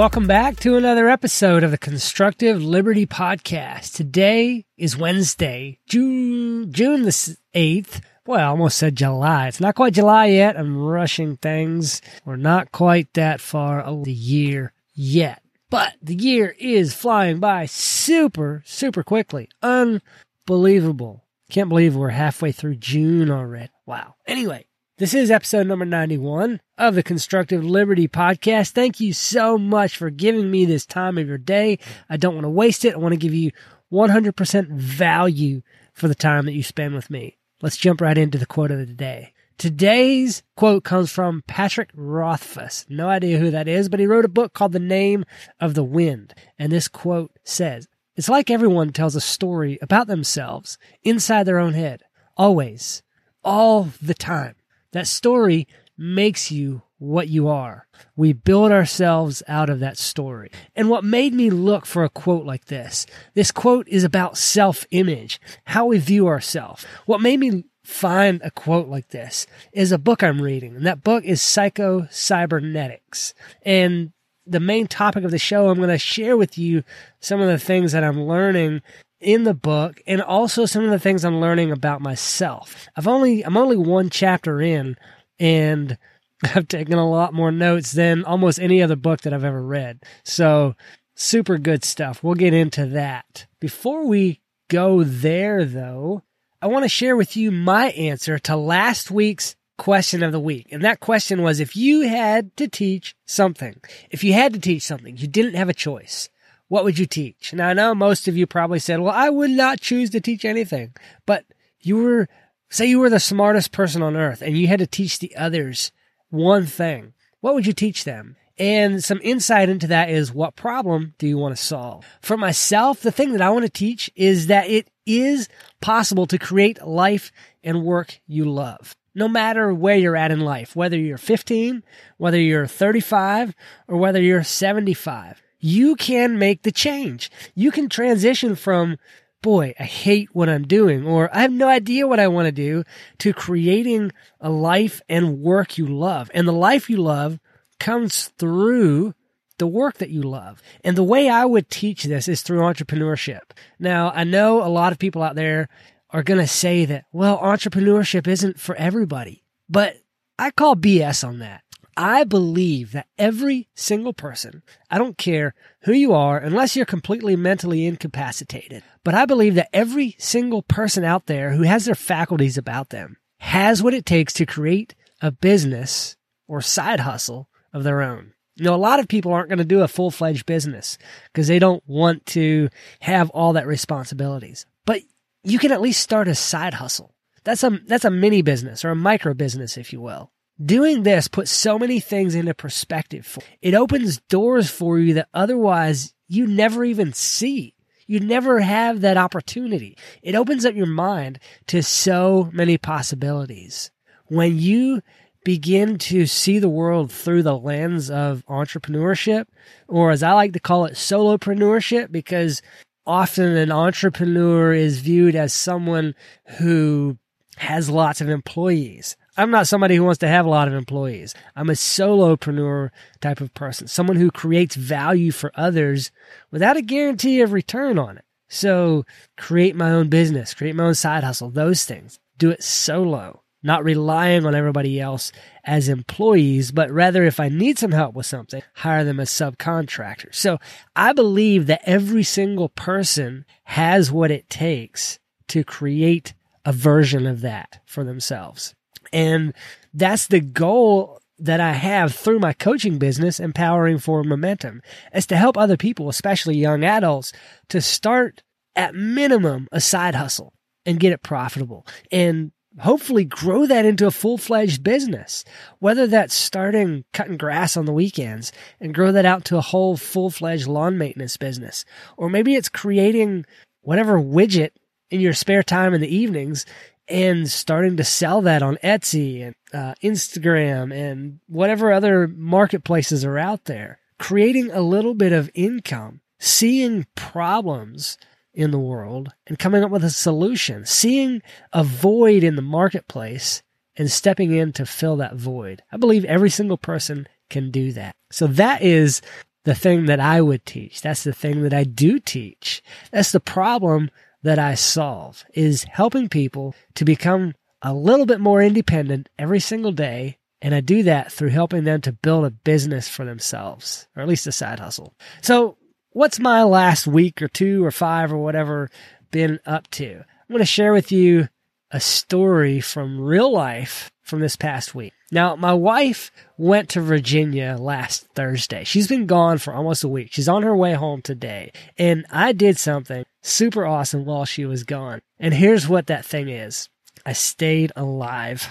welcome back to another episode of the Constructive Liberty Podcast. Today is Wednesday, June June the eighth. Well, I almost said July. It's not quite July yet. I'm rushing things. We're not quite that far of the year yet. But the year is flying by super, super quickly. Unbelievable. Can't believe we're halfway through June already. Wow. Anyway, this is episode number 91 of the Constructive Liberty Podcast. Thank you so much for giving me this time of your day. I don't want to waste it. I want to give you 100% value for the time that you spend with me. Let's jump right into the quote of the day. Today's quote comes from Patrick Rothfuss. No idea who that is, but he wrote a book called The Name of the Wind. And this quote says, It's like everyone tells a story about themselves inside their own head. Always. All the time. That story makes you what you are. We build ourselves out of that story. And what made me look for a quote like this, this quote is about self image, how we view ourselves. What made me find a quote like this is a book I'm reading, and that book is Psycho Cybernetics. And the main topic of the show, I'm going to share with you some of the things that I'm learning in the book and also some of the things I'm learning about myself. I've only I'm only one chapter in and I've taken a lot more notes than almost any other book that I've ever read. So super good stuff. We'll get into that. Before we go there though, I want to share with you my answer to last week's question of the week. And that question was if you had to teach something, if you had to teach something, you didn't have a choice what would you teach? Now I know most of you probably said, well, I would not choose to teach anything, but you were, say you were the smartest person on earth and you had to teach the others one thing. What would you teach them? And some insight into that is what problem do you want to solve? For myself, the thing that I want to teach is that it is possible to create life and work you love. No matter where you're at in life, whether you're 15, whether you're 35, or whether you're 75 you can make the change. You can transition from, boy, I hate what I'm doing, or I have no idea what I want to do, to creating a life and work you love. And the life you love comes through the work that you love. And the way I would teach this is through entrepreneurship. Now, I know a lot of people out there are going to say that, well, entrepreneurship isn't for everybody, but I call BS on that. I believe that every single person, I don't care who you are, unless you're completely mentally incapacitated, but I believe that every single person out there who has their faculties about them has what it takes to create a business or side hustle of their own. You know, a lot of people aren't going to do a full fledged business because they don't want to have all that responsibilities, but you can at least start a side hustle. That's a, that's a mini business or a micro business, if you will. Doing this puts so many things into perspective. It opens doors for you that otherwise you never even see. You never have that opportunity. It opens up your mind to so many possibilities. When you begin to see the world through the lens of entrepreneurship, or as I like to call it, solopreneurship, because often an entrepreneur is viewed as someone who has lots of employees. I'm not somebody who wants to have a lot of employees. I'm a solopreneur type of person, someone who creates value for others without a guarantee of return on it. So create my own business, create my own side hustle, those things. Do it solo, not relying on everybody else as employees, but rather if I need some help with something, hire them as subcontractors. So I believe that every single person has what it takes to create a version of that for themselves. And that's the goal that I have through my coaching business, Empowering for Momentum, is to help other people, especially young adults, to start at minimum a side hustle and get it profitable and hopefully grow that into a full fledged business. Whether that's starting cutting grass on the weekends and grow that out to a whole full fledged lawn maintenance business, or maybe it's creating whatever widget in your spare time in the evenings and starting to sell that on Etsy and uh, Instagram and whatever other marketplaces are out there, creating a little bit of income, seeing problems in the world and coming up with a solution, seeing a void in the marketplace and stepping in to fill that void. I believe every single person can do that. So that is the thing that I would teach. That's the thing that I do teach. That's the problem that I solve is helping people to become a little bit more independent every single day. And I do that through helping them to build a business for themselves, or at least a side hustle. So what's my last week or two or five or whatever been up to? I'm going to share with you a story from real life from this past week. Now, my wife went to Virginia last Thursday. She's been gone for almost a week. She's on her way home today. And I did something super awesome while she was gone. And here's what that thing is. I stayed alive.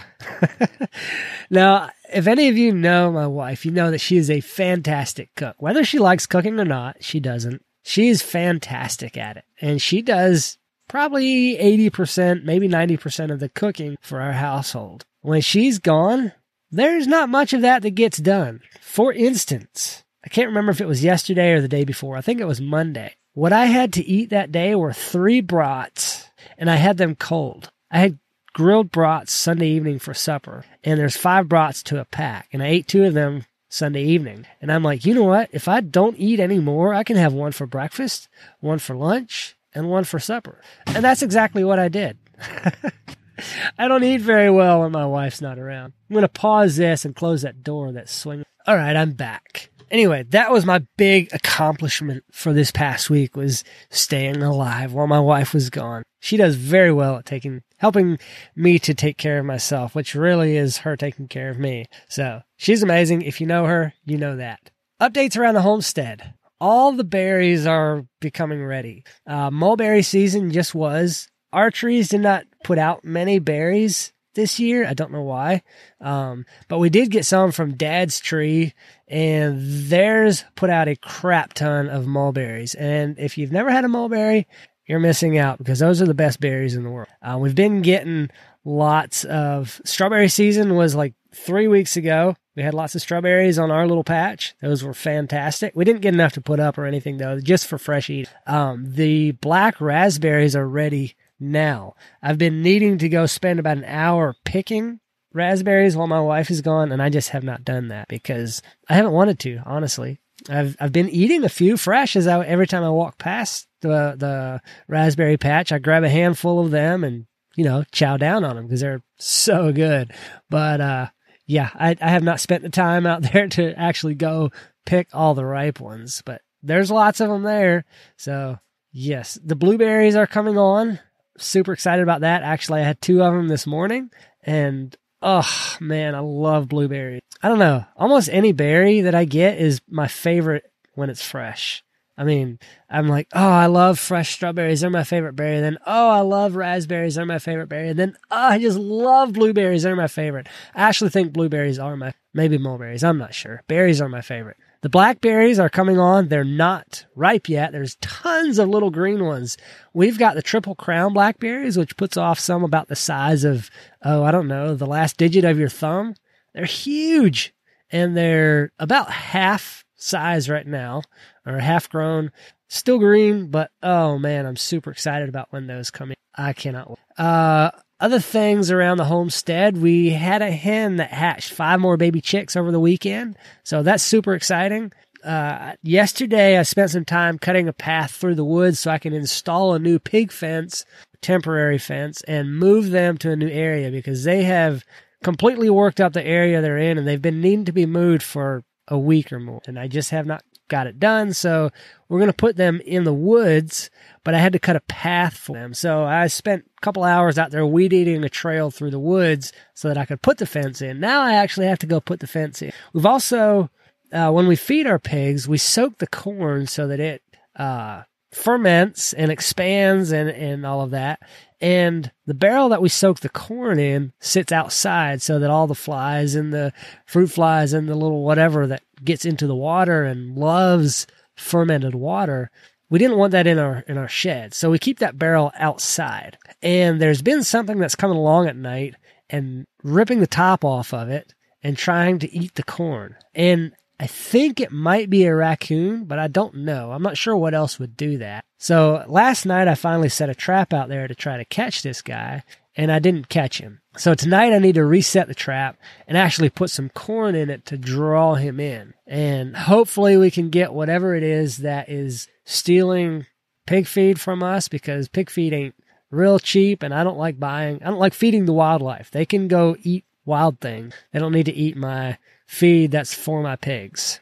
now, if any of you know my wife, you know that she is a fantastic cook. Whether she likes cooking or not, she doesn't. She is fantastic at it. And she does probably 80%, maybe 90% of the cooking for our household. When she's gone, there's not much of that that gets done. For instance, I can't remember if it was yesterday or the day before. I think it was Monday. What I had to eat that day were three brats, and I had them cold. I had grilled brats Sunday evening for supper, and there's five brats to a pack, and I ate two of them Sunday evening. And I'm like, you know what? If I don't eat any more, I can have one for breakfast, one for lunch, and one for supper. And that's exactly what I did. I don't eat very well when my wife's not around. I'm going to pause this and close that door that's swinging. All right, I'm back. Anyway, that was my big accomplishment for this past week was staying alive while my wife was gone. She does very well at taking, helping me to take care of myself, which really is her taking care of me. So she's amazing. If you know her, you know that. Updates around the homestead. All the berries are becoming ready. Uh, mulberry season just was. Our trees did not put out many berries this year. I don't know why. Um, but we did get some from dad's tree and theirs put out a crap ton of mulberries. And if you've never had a mulberry, you're missing out because those are the best berries in the world. Uh, we've been getting lots of strawberry season was like three weeks ago. We had lots of strawberries on our little patch. Those were fantastic. We didn't get enough to put up or anything though, just for fresh eat. Um, the black raspberries are ready now. I've been needing to go spend about an hour picking raspberries while my wife is gone, and I just have not done that because I haven't wanted to, honestly. I've I've been eating a few fresh as I every time I walk past the the raspberry patch, I grab a handful of them and you know chow down on them because they're so good. But uh, yeah, I I have not spent the time out there to actually go pick all the ripe ones, but there's lots of them there. So yes, the blueberries are coming on super excited about that. Actually, I had two of them this morning and oh man, I love blueberries. I don't know. Almost any berry that I get is my favorite when it's fresh. I mean, I'm like, oh, I love fresh strawberries. They're my favorite berry. Then, oh, I love raspberries. They're my favorite berry. And then, oh, I just love blueberries. They're my favorite. I actually think blueberries are my, maybe mulberries. I'm not sure. Berries are my favorite. The blackberries are coming on. They're not ripe yet. There's tons of little green ones. We've got the triple crown blackberries, which puts off some about the size of, oh, I don't know, the last digit of your thumb. They're huge and they're about half size right now or half grown. Still green, but oh man, I'm super excited about when those come in. I cannot wait. Uh, other things around the homestead, we had a hen that hatched five more baby chicks over the weekend. So that's super exciting. Uh, yesterday I spent some time cutting a path through the woods so I can install a new pig fence, temporary fence, and move them to a new area because they have completely worked up the area they're in and they've been needing to be moved for a week or more. And I just have not got it done. So we're going to put them in the woods, but I had to cut a path for them. So I spent a couple hours out there weed eating a trail through the woods so that I could put the fence in. Now I actually have to go put the fence in. We've also, uh, when we feed our pigs, we soak the corn so that it, uh, ferments and expands and, and all of that. And the barrel that we soak the corn in sits outside so that all the flies and the fruit flies and the little whatever that gets into the water and loves fermented water. We didn't want that in our in our shed. So we keep that barrel outside. And there's been something that's coming along at night and ripping the top off of it and trying to eat the corn. And I think it might be a raccoon, but I don't know. I'm not sure what else would do that. So last night I finally set a trap out there to try to catch this guy. and I didn't catch him. So tonight I need to reset the trap and actually put some corn in it to draw him in. And hopefully we can get whatever it is that is stealing pig feed from us because pig feed ain't real cheap and I don't like buying, I don't like feeding the wildlife. They can go eat wild things. They don't need to eat my feed that's for my pigs.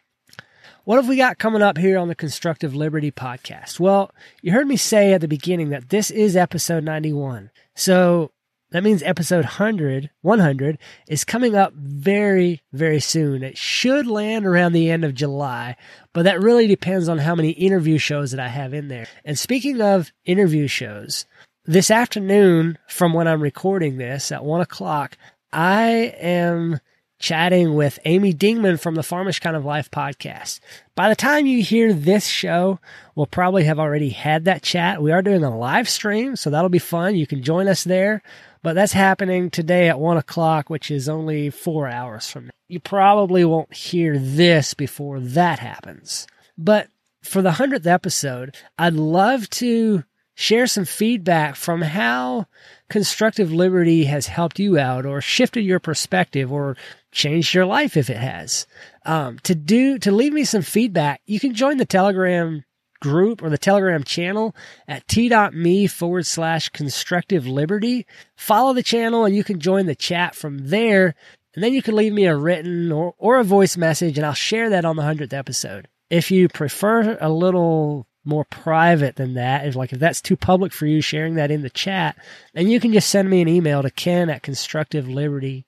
What have we got coming up here on the Constructive Liberty podcast? Well, you heard me say at the beginning that this is episode 91. So that means episode 100, 100 is coming up very, very soon. It should land around the end of July, but that really depends on how many interview shows that I have in there. And speaking of interview shows, this afternoon from when I'm recording this at one o'clock, I am chatting with Amy Dingmann from the Farmish Kind of Life podcast. By the time you hear this show, we'll probably have already had that chat. We are doing a live stream, so that'll be fun. You can join us there. But that's happening today at one o'clock, which is only four hours from now. You probably won't hear this before that happens. But for the hundredth episode, I'd love to share some feedback from how constructive liberty has helped you out or shifted your perspective or changed your life if it has. Um, to do, to leave me some feedback, you can join the Telegram group or the Telegram channel at t.me forward slash constructive liberty. Follow the channel and you can join the chat from there. And then you can leave me a written or, or a voice message and I'll share that on the 100th episode. If you prefer a little more private than that, if like if that's too public for you, sharing that in the chat, then you can just send me an email to ken at constructiveliberty.com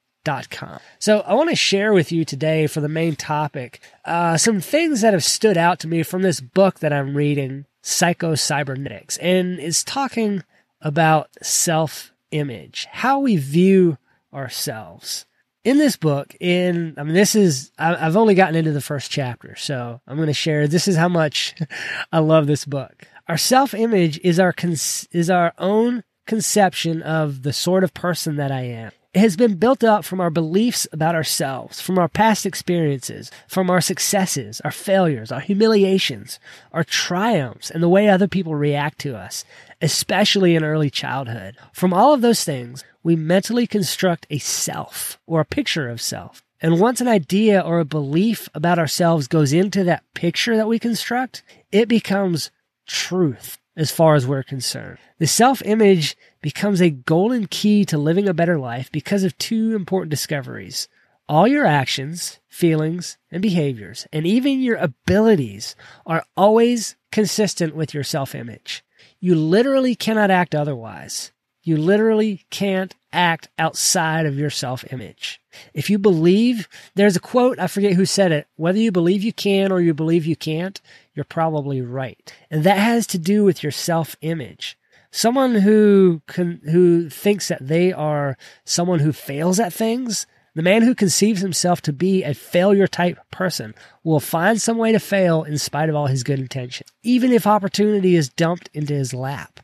so I want to share with you today for the main topic uh, some things that have stood out to me from this book that I'm reading, Psycho Cybernetics, and it's talking about self image, how we view ourselves. In this book, in I mean, this is I've only gotten into the first chapter, so I'm going to share. This is how much I love this book. Our self image is our con- is our own conception of the sort of person that I am. It has been built up from our beliefs about ourselves, from our past experiences, from our successes, our failures, our humiliations, our triumphs, and the way other people react to us, especially in early childhood. From all of those things, we mentally construct a self or a picture of self. And once an idea or a belief about ourselves goes into that picture that we construct, it becomes truth as far as we're concerned. The self image becomes a golden key to living a better life because of two important discoveries. All your actions, feelings, and behaviors, and even your abilities are always consistent with your self image. You literally cannot act otherwise. You literally can't act outside of your self image. If you believe, there's a quote, I forget who said it, whether you believe you can or you believe you can't, you're probably right. And that has to do with your self image. Someone who can, who thinks that they are someone who fails at things, the man who conceives himself to be a failure type person will find some way to fail in spite of all his good intention, even if opportunity is dumped into his lap.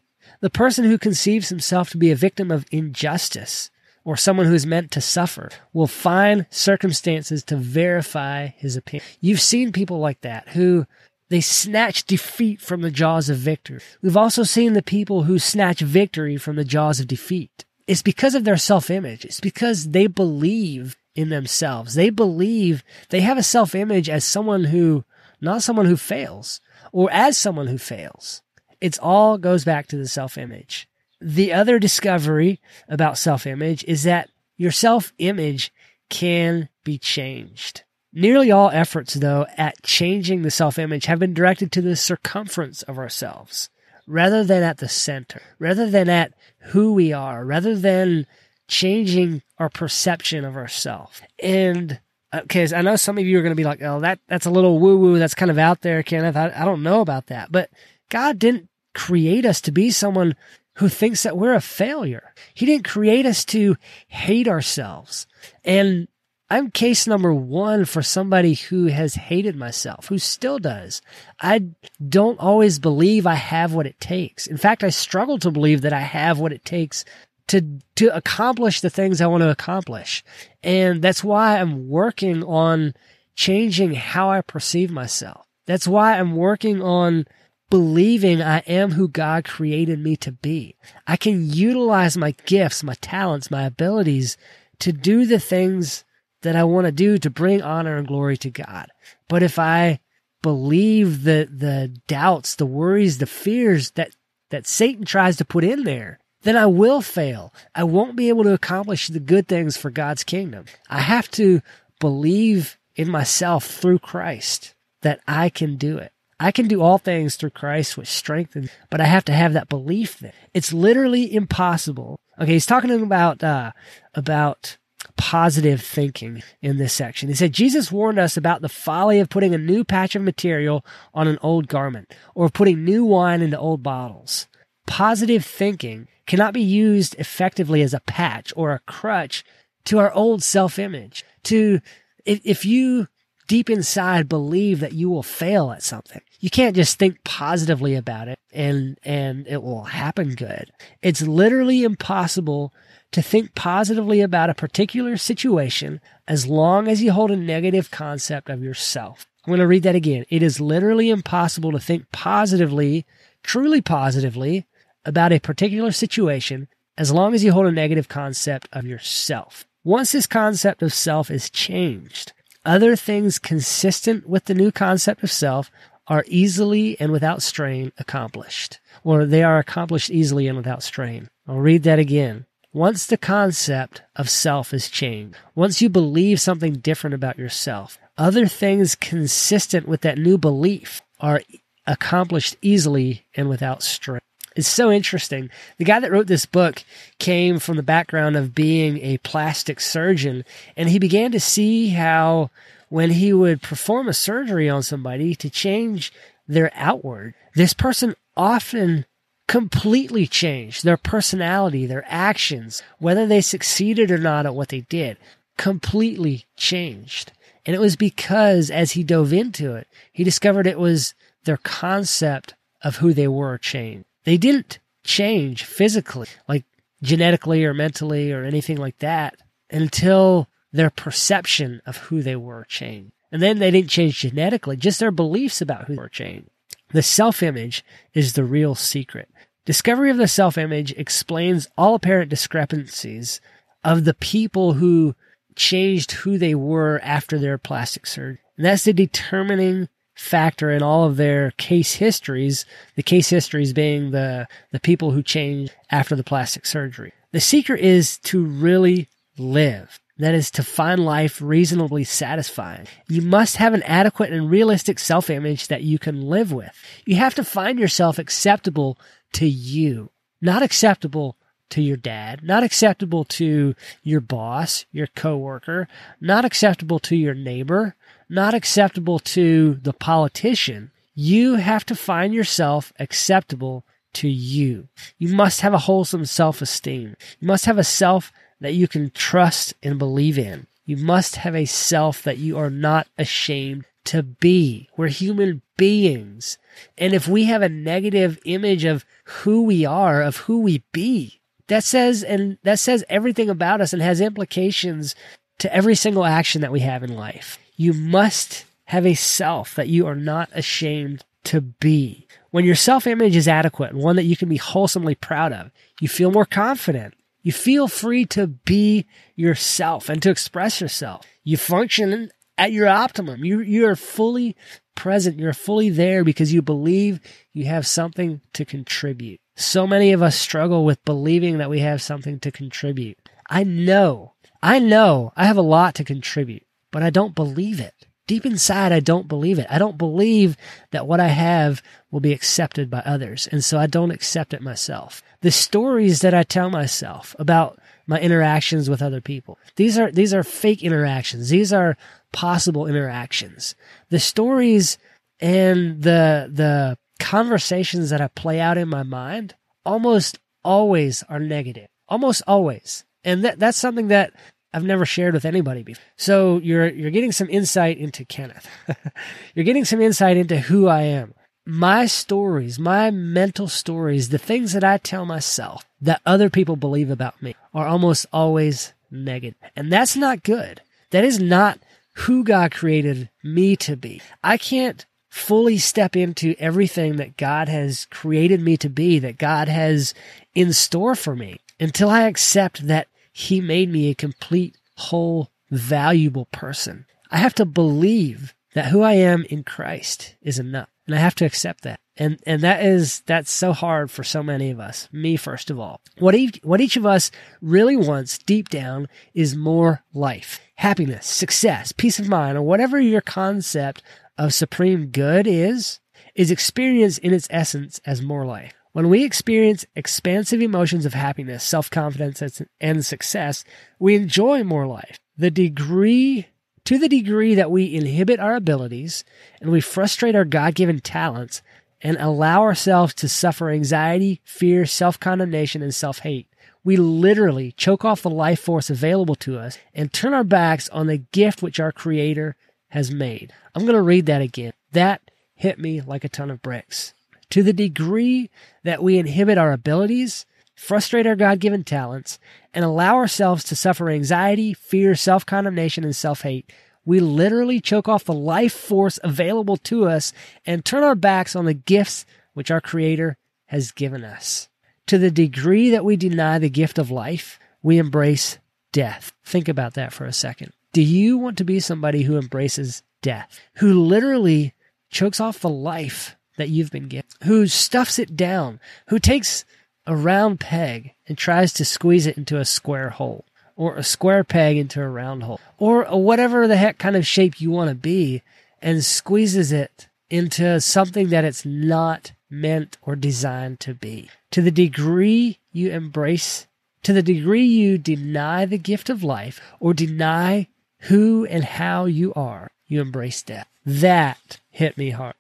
The person who conceives himself to be a victim of injustice or someone who is meant to suffer will find circumstances to verify his opinion. You've seen people like that who they snatch defeat from the jaws of victory. We've also seen the people who snatch victory from the jaws of defeat. It's because of their self image. It's because they believe in themselves. They believe they have a self image as someone who, not someone who fails or as someone who fails. It's all goes back to the self image. The other discovery about self image is that your self image can be changed. Nearly all efforts, though, at changing the self image have been directed to the circumference of ourselves rather than at the center, rather than at who we are, rather than changing our perception of ourselves. And because uh, I know some of you are going to be like, oh, that, that's a little woo woo. That's kind of out there, Kenneth. I, I don't know about that. But God didn't create us to be someone who thinks that we're a failure. He didn't create us to hate ourselves. And I'm case number one for somebody who has hated myself, who still does. I don't always believe I have what it takes. In fact, I struggle to believe that I have what it takes to, to accomplish the things I want to accomplish. And that's why I'm working on changing how I perceive myself. That's why I'm working on believing I am who God created me to be. I can utilize my gifts, my talents, my abilities to do the things that I want to do to bring honor and glory to God. But if I believe the, the doubts, the worries, the fears that, that Satan tries to put in there, then I will fail. I won't be able to accomplish the good things for God's kingdom. I have to believe in myself through Christ that I can do it. I can do all things through Christ which strengthens, but I have to have that belief that it's literally impossible. Okay, he's talking about uh, about positive thinking in this section. He said Jesus warned us about the folly of putting a new patch of material on an old garment or putting new wine into old bottles. Positive thinking cannot be used effectively as a patch or a crutch to our old self-image. To if, if you deep inside believe that you will fail at something. You can't just think positively about it and, and it will happen good. It's literally impossible to think positively about a particular situation as long as you hold a negative concept of yourself. I'm going to read that again. It is literally impossible to think positively, truly positively about a particular situation as long as you hold a negative concept of yourself. Once this concept of self is changed, other things consistent with the new concept of self are easily and without strain accomplished, or they are accomplished easily and without strain. I'll read that again. Once the concept of self is changed, once you believe something different about yourself, other things consistent with that new belief are accomplished easily and without strain. It's so interesting. The guy that wrote this book came from the background of being a plastic surgeon, and he began to see how when he would perform a surgery on somebody to change their outward, this person often completely changed their personality, their actions, whether they succeeded or not at what they did, completely changed. And it was because as he dove into it, he discovered it was their concept of who they were changed. They didn't change physically, like genetically or mentally or anything like that until their perception of who they were changed. And then they didn't change genetically, just their beliefs about who they were changed. The self image is the real secret. Discovery of the self image explains all apparent discrepancies of the people who changed who they were after their plastic surgery. And that's the determining factor in all of their case histories, the case histories being the, the people who change after the plastic surgery. The secret is to really live. That is to find life reasonably satisfying. You must have an adequate and realistic self-image that you can live with. You have to find yourself acceptable to you, not acceptable to your dad, not acceptable to your boss, your coworker, not acceptable to your neighbor, not acceptable to the politician. You have to find yourself acceptable to you. You must have a wholesome self-esteem. You must have a self that you can trust and believe in. You must have a self that you are not ashamed to be. We're human beings. And if we have a negative image of who we are, of who we be, that says, and that says everything about us and has implications to every single action that we have in life. You must have a self that you are not ashamed to be. When your self image is adequate one that you can be wholesomely proud of, you feel more confident. You feel free to be yourself and to express yourself. You function at your optimum. You, you are fully present. You're fully there because you believe you have something to contribute. So many of us struggle with believing that we have something to contribute. I know, I know I have a lot to contribute but I don't believe it. Deep inside, I don't believe it. I don't believe that what I have will be accepted by others. And so I don't accept it myself. The stories that I tell myself about my interactions with other people, these are, these are fake interactions. These are possible interactions. The stories and the, the conversations that I play out in my mind almost always are negative. Almost always. And that, that's something that I've never shared with anybody before. So you're you're getting some insight into Kenneth. you're getting some insight into who I am. My stories, my mental stories, the things that I tell myself that other people believe about me are almost always negative. And that's not good. That is not who God created me to be. I can't fully step into everything that God has created me to be, that God has in store for me until I accept that he made me a complete, whole, valuable person. I have to believe that who I am in Christ is enough. And I have to accept that. And, and that is, that's so hard for so many of us. Me, first of all. What each, what each of us really wants deep down is more life, happiness, success, peace of mind, or whatever your concept of supreme good is, is experienced in its essence as more life. When we experience expansive emotions of happiness, self-confidence, and success, we enjoy more life. The degree to the degree that we inhibit our abilities and we frustrate our God given talents and allow ourselves to suffer anxiety, fear, self condemnation, and self hate, we literally choke off the life force available to us and turn our backs on the gift which our Creator has made. I'm going to read that again. That hit me like a ton of bricks. To the degree that we inhibit our abilities, frustrate our God given talents, and allow ourselves to suffer anxiety, fear, self condemnation, and self hate, we literally choke off the life force available to us and turn our backs on the gifts which our Creator has given us. To the degree that we deny the gift of life, we embrace death. Think about that for a second. Do you want to be somebody who embraces death, who literally chokes off the life that you've been given, who stuffs it down, who takes a round peg and tries to squeeze it into a square hole, or a square peg into a round hole, or whatever the heck kind of shape you want to be, and squeezes it into something that it's not meant or designed to be. To the degree you embrace, to the degree you deny the gift of life or deny who and how you are, you embrace death. That hit me hard.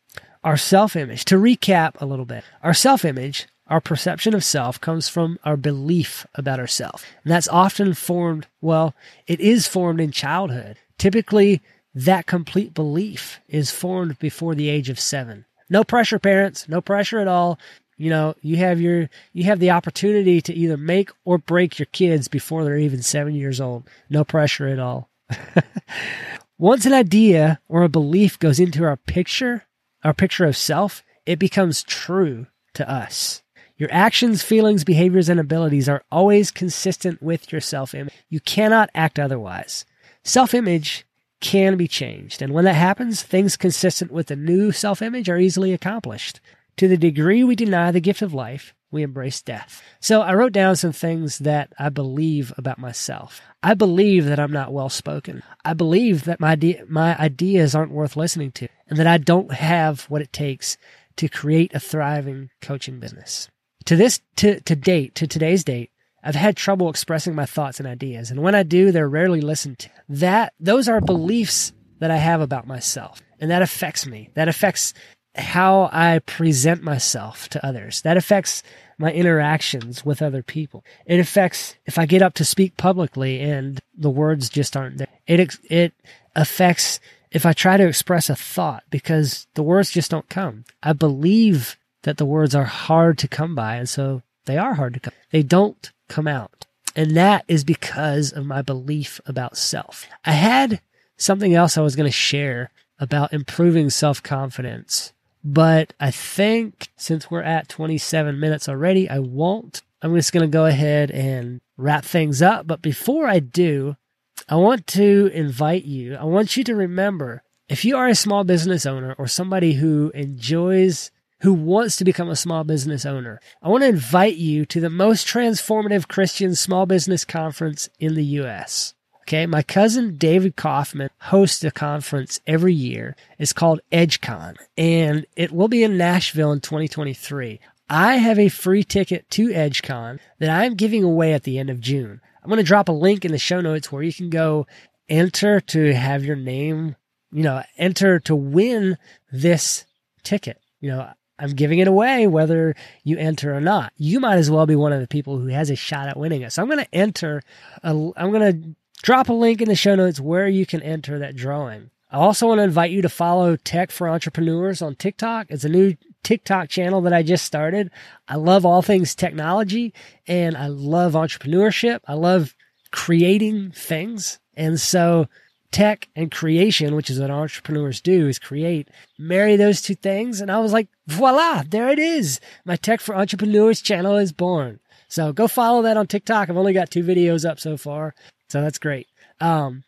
Our self image, to recap a little bit, our self image our perception of self comes from our belief about ourselves. And that's often formed, well, it is formed in childhood. Typically, that complete belief is formed before the age of seven. No pressure, parents. No pressure at all. You know, you have your, you have the opportunity to either make or break your kids before they're even seven years old. No pressure at all. Once an idea or a belief goes into our picture, our picture of self, it becomes true to us. Your actions, feelings, behaviors, and abilities are always consistent with your self image. You cannot act otherwise. Self image can be changed, and when that happens, things consistent with the new self image are easily accomplished. To the degree we deny the gift of life, we embrace death. So I wrote down some things that I believe about myself. I believe that I'm not well spoken. I believe that my my ideas aren't worth listening to, and that I don't have what it takes to create a thriving coaching business to this to to date to today's date I've had trouble expressing my thoughts and ideas and when I do they're rarely listened to that those are beliefs that I have about myself and that affects me that affects how I present myself to others that affects my interactions with other people it affects if I get up to speak publicly and the words just aren't there it it affects if I try to express a thought because the words just don't come I believe that the words are hard to come by. And so they are hard to come. They don't come out. And that is because of my belief about self. I had something else I was going to share about improving self confidence, but I think since we're at 27 minutes already, I won't. I'm just going to go ahead and wrap things up. But before I do, I want to invite you, I want you to remember if you are a small business owner or somebody who enjoys who wants to become a small business owner, I want to invite you to the most transformative Christian small business conference in the U.S. Okay, my cousin David Kaufman hosts a conference every year. It's called EdgeCon, and it will be in Nashville in 2023. I have a free ticket to EdgeCon that I'm giving away at the end of June. I'm going to drop a link in the show notes where you can go enter to have your name, you know, enter to win this ticket. You know, I'm giving it away whether you enter or not. You might as well be one of the people who has a shot at winning it. So I'm going to enter, a, I'm going to drop a link in the show notes where you can enter that drawing. I also want to invite you to follow Tech for Entrepreneurs on TikTok. It's a new TikTok channel that I just started. I love all things technology and I love entrepreneurship. I love creating things. And so tech and creation, which is what entrepreneurs do, is create, marry those two things. And I was like, voila, there it is. My Tech for Entrepreneurs channel is born. So go follow that on TikTok. I've only got two videos up so far. So that's great. Um,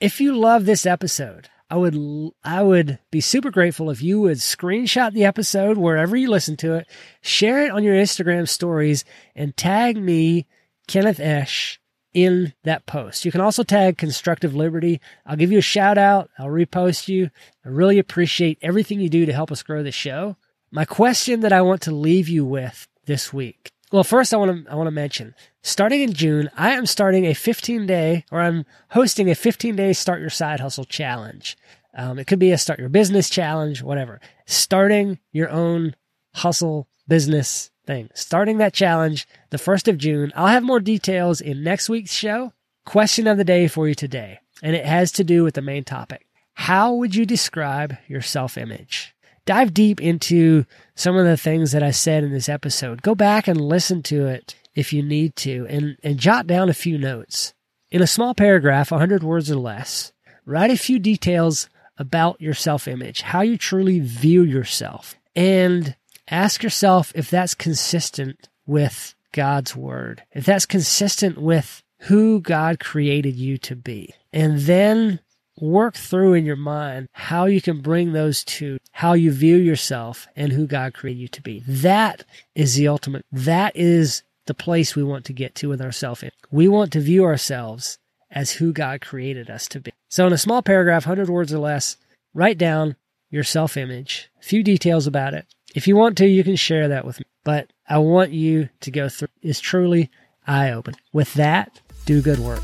if you love this episode, I would I would be super grateful if you would screenshot the episode wherever you listen to it, share it on your Instagram stories, and tag me, Kenneth Esch, in that post. You can also tag Constructive Liberty. I'll give you a shout out. I'll repost you. I really appreciate everything you do to help us grow the show. My question that I want to leave you with this week. Well, first I want to I want to mention starting in June, I am starting a 15 day or I'm hosting a 15 day start your side hustle challenge. Um, it could be a start your business challenge, whatever. Starting your own hustle business thing. Starting that challenge the 1st of June. I'll have more details in next week's show. Question of the day for you today, and it has to do with the main topic. How would you describe your self image? Dive deep into some of the things that I said in this episode. Go back and listen to it if you need to and, and jot down a few notes. In a small paragraph, 100 words or less, write a few details about your self image, how you truly view yourself, and ask yourself if that's consistent with God's word, if that's consistent with who God created you to be. And then work through in your mind how you can bring those to how you view yourself and who God created you to be. That is the ultimate. That is the place we want to get to with ourselves. We want to view ourselves as who God created us to be. So in a small paragraph, 100 words or less, write down your self image, a few details about it, if you want to, you can share that with me. But I want you to go through. It's truly eye opening. With that, do good work.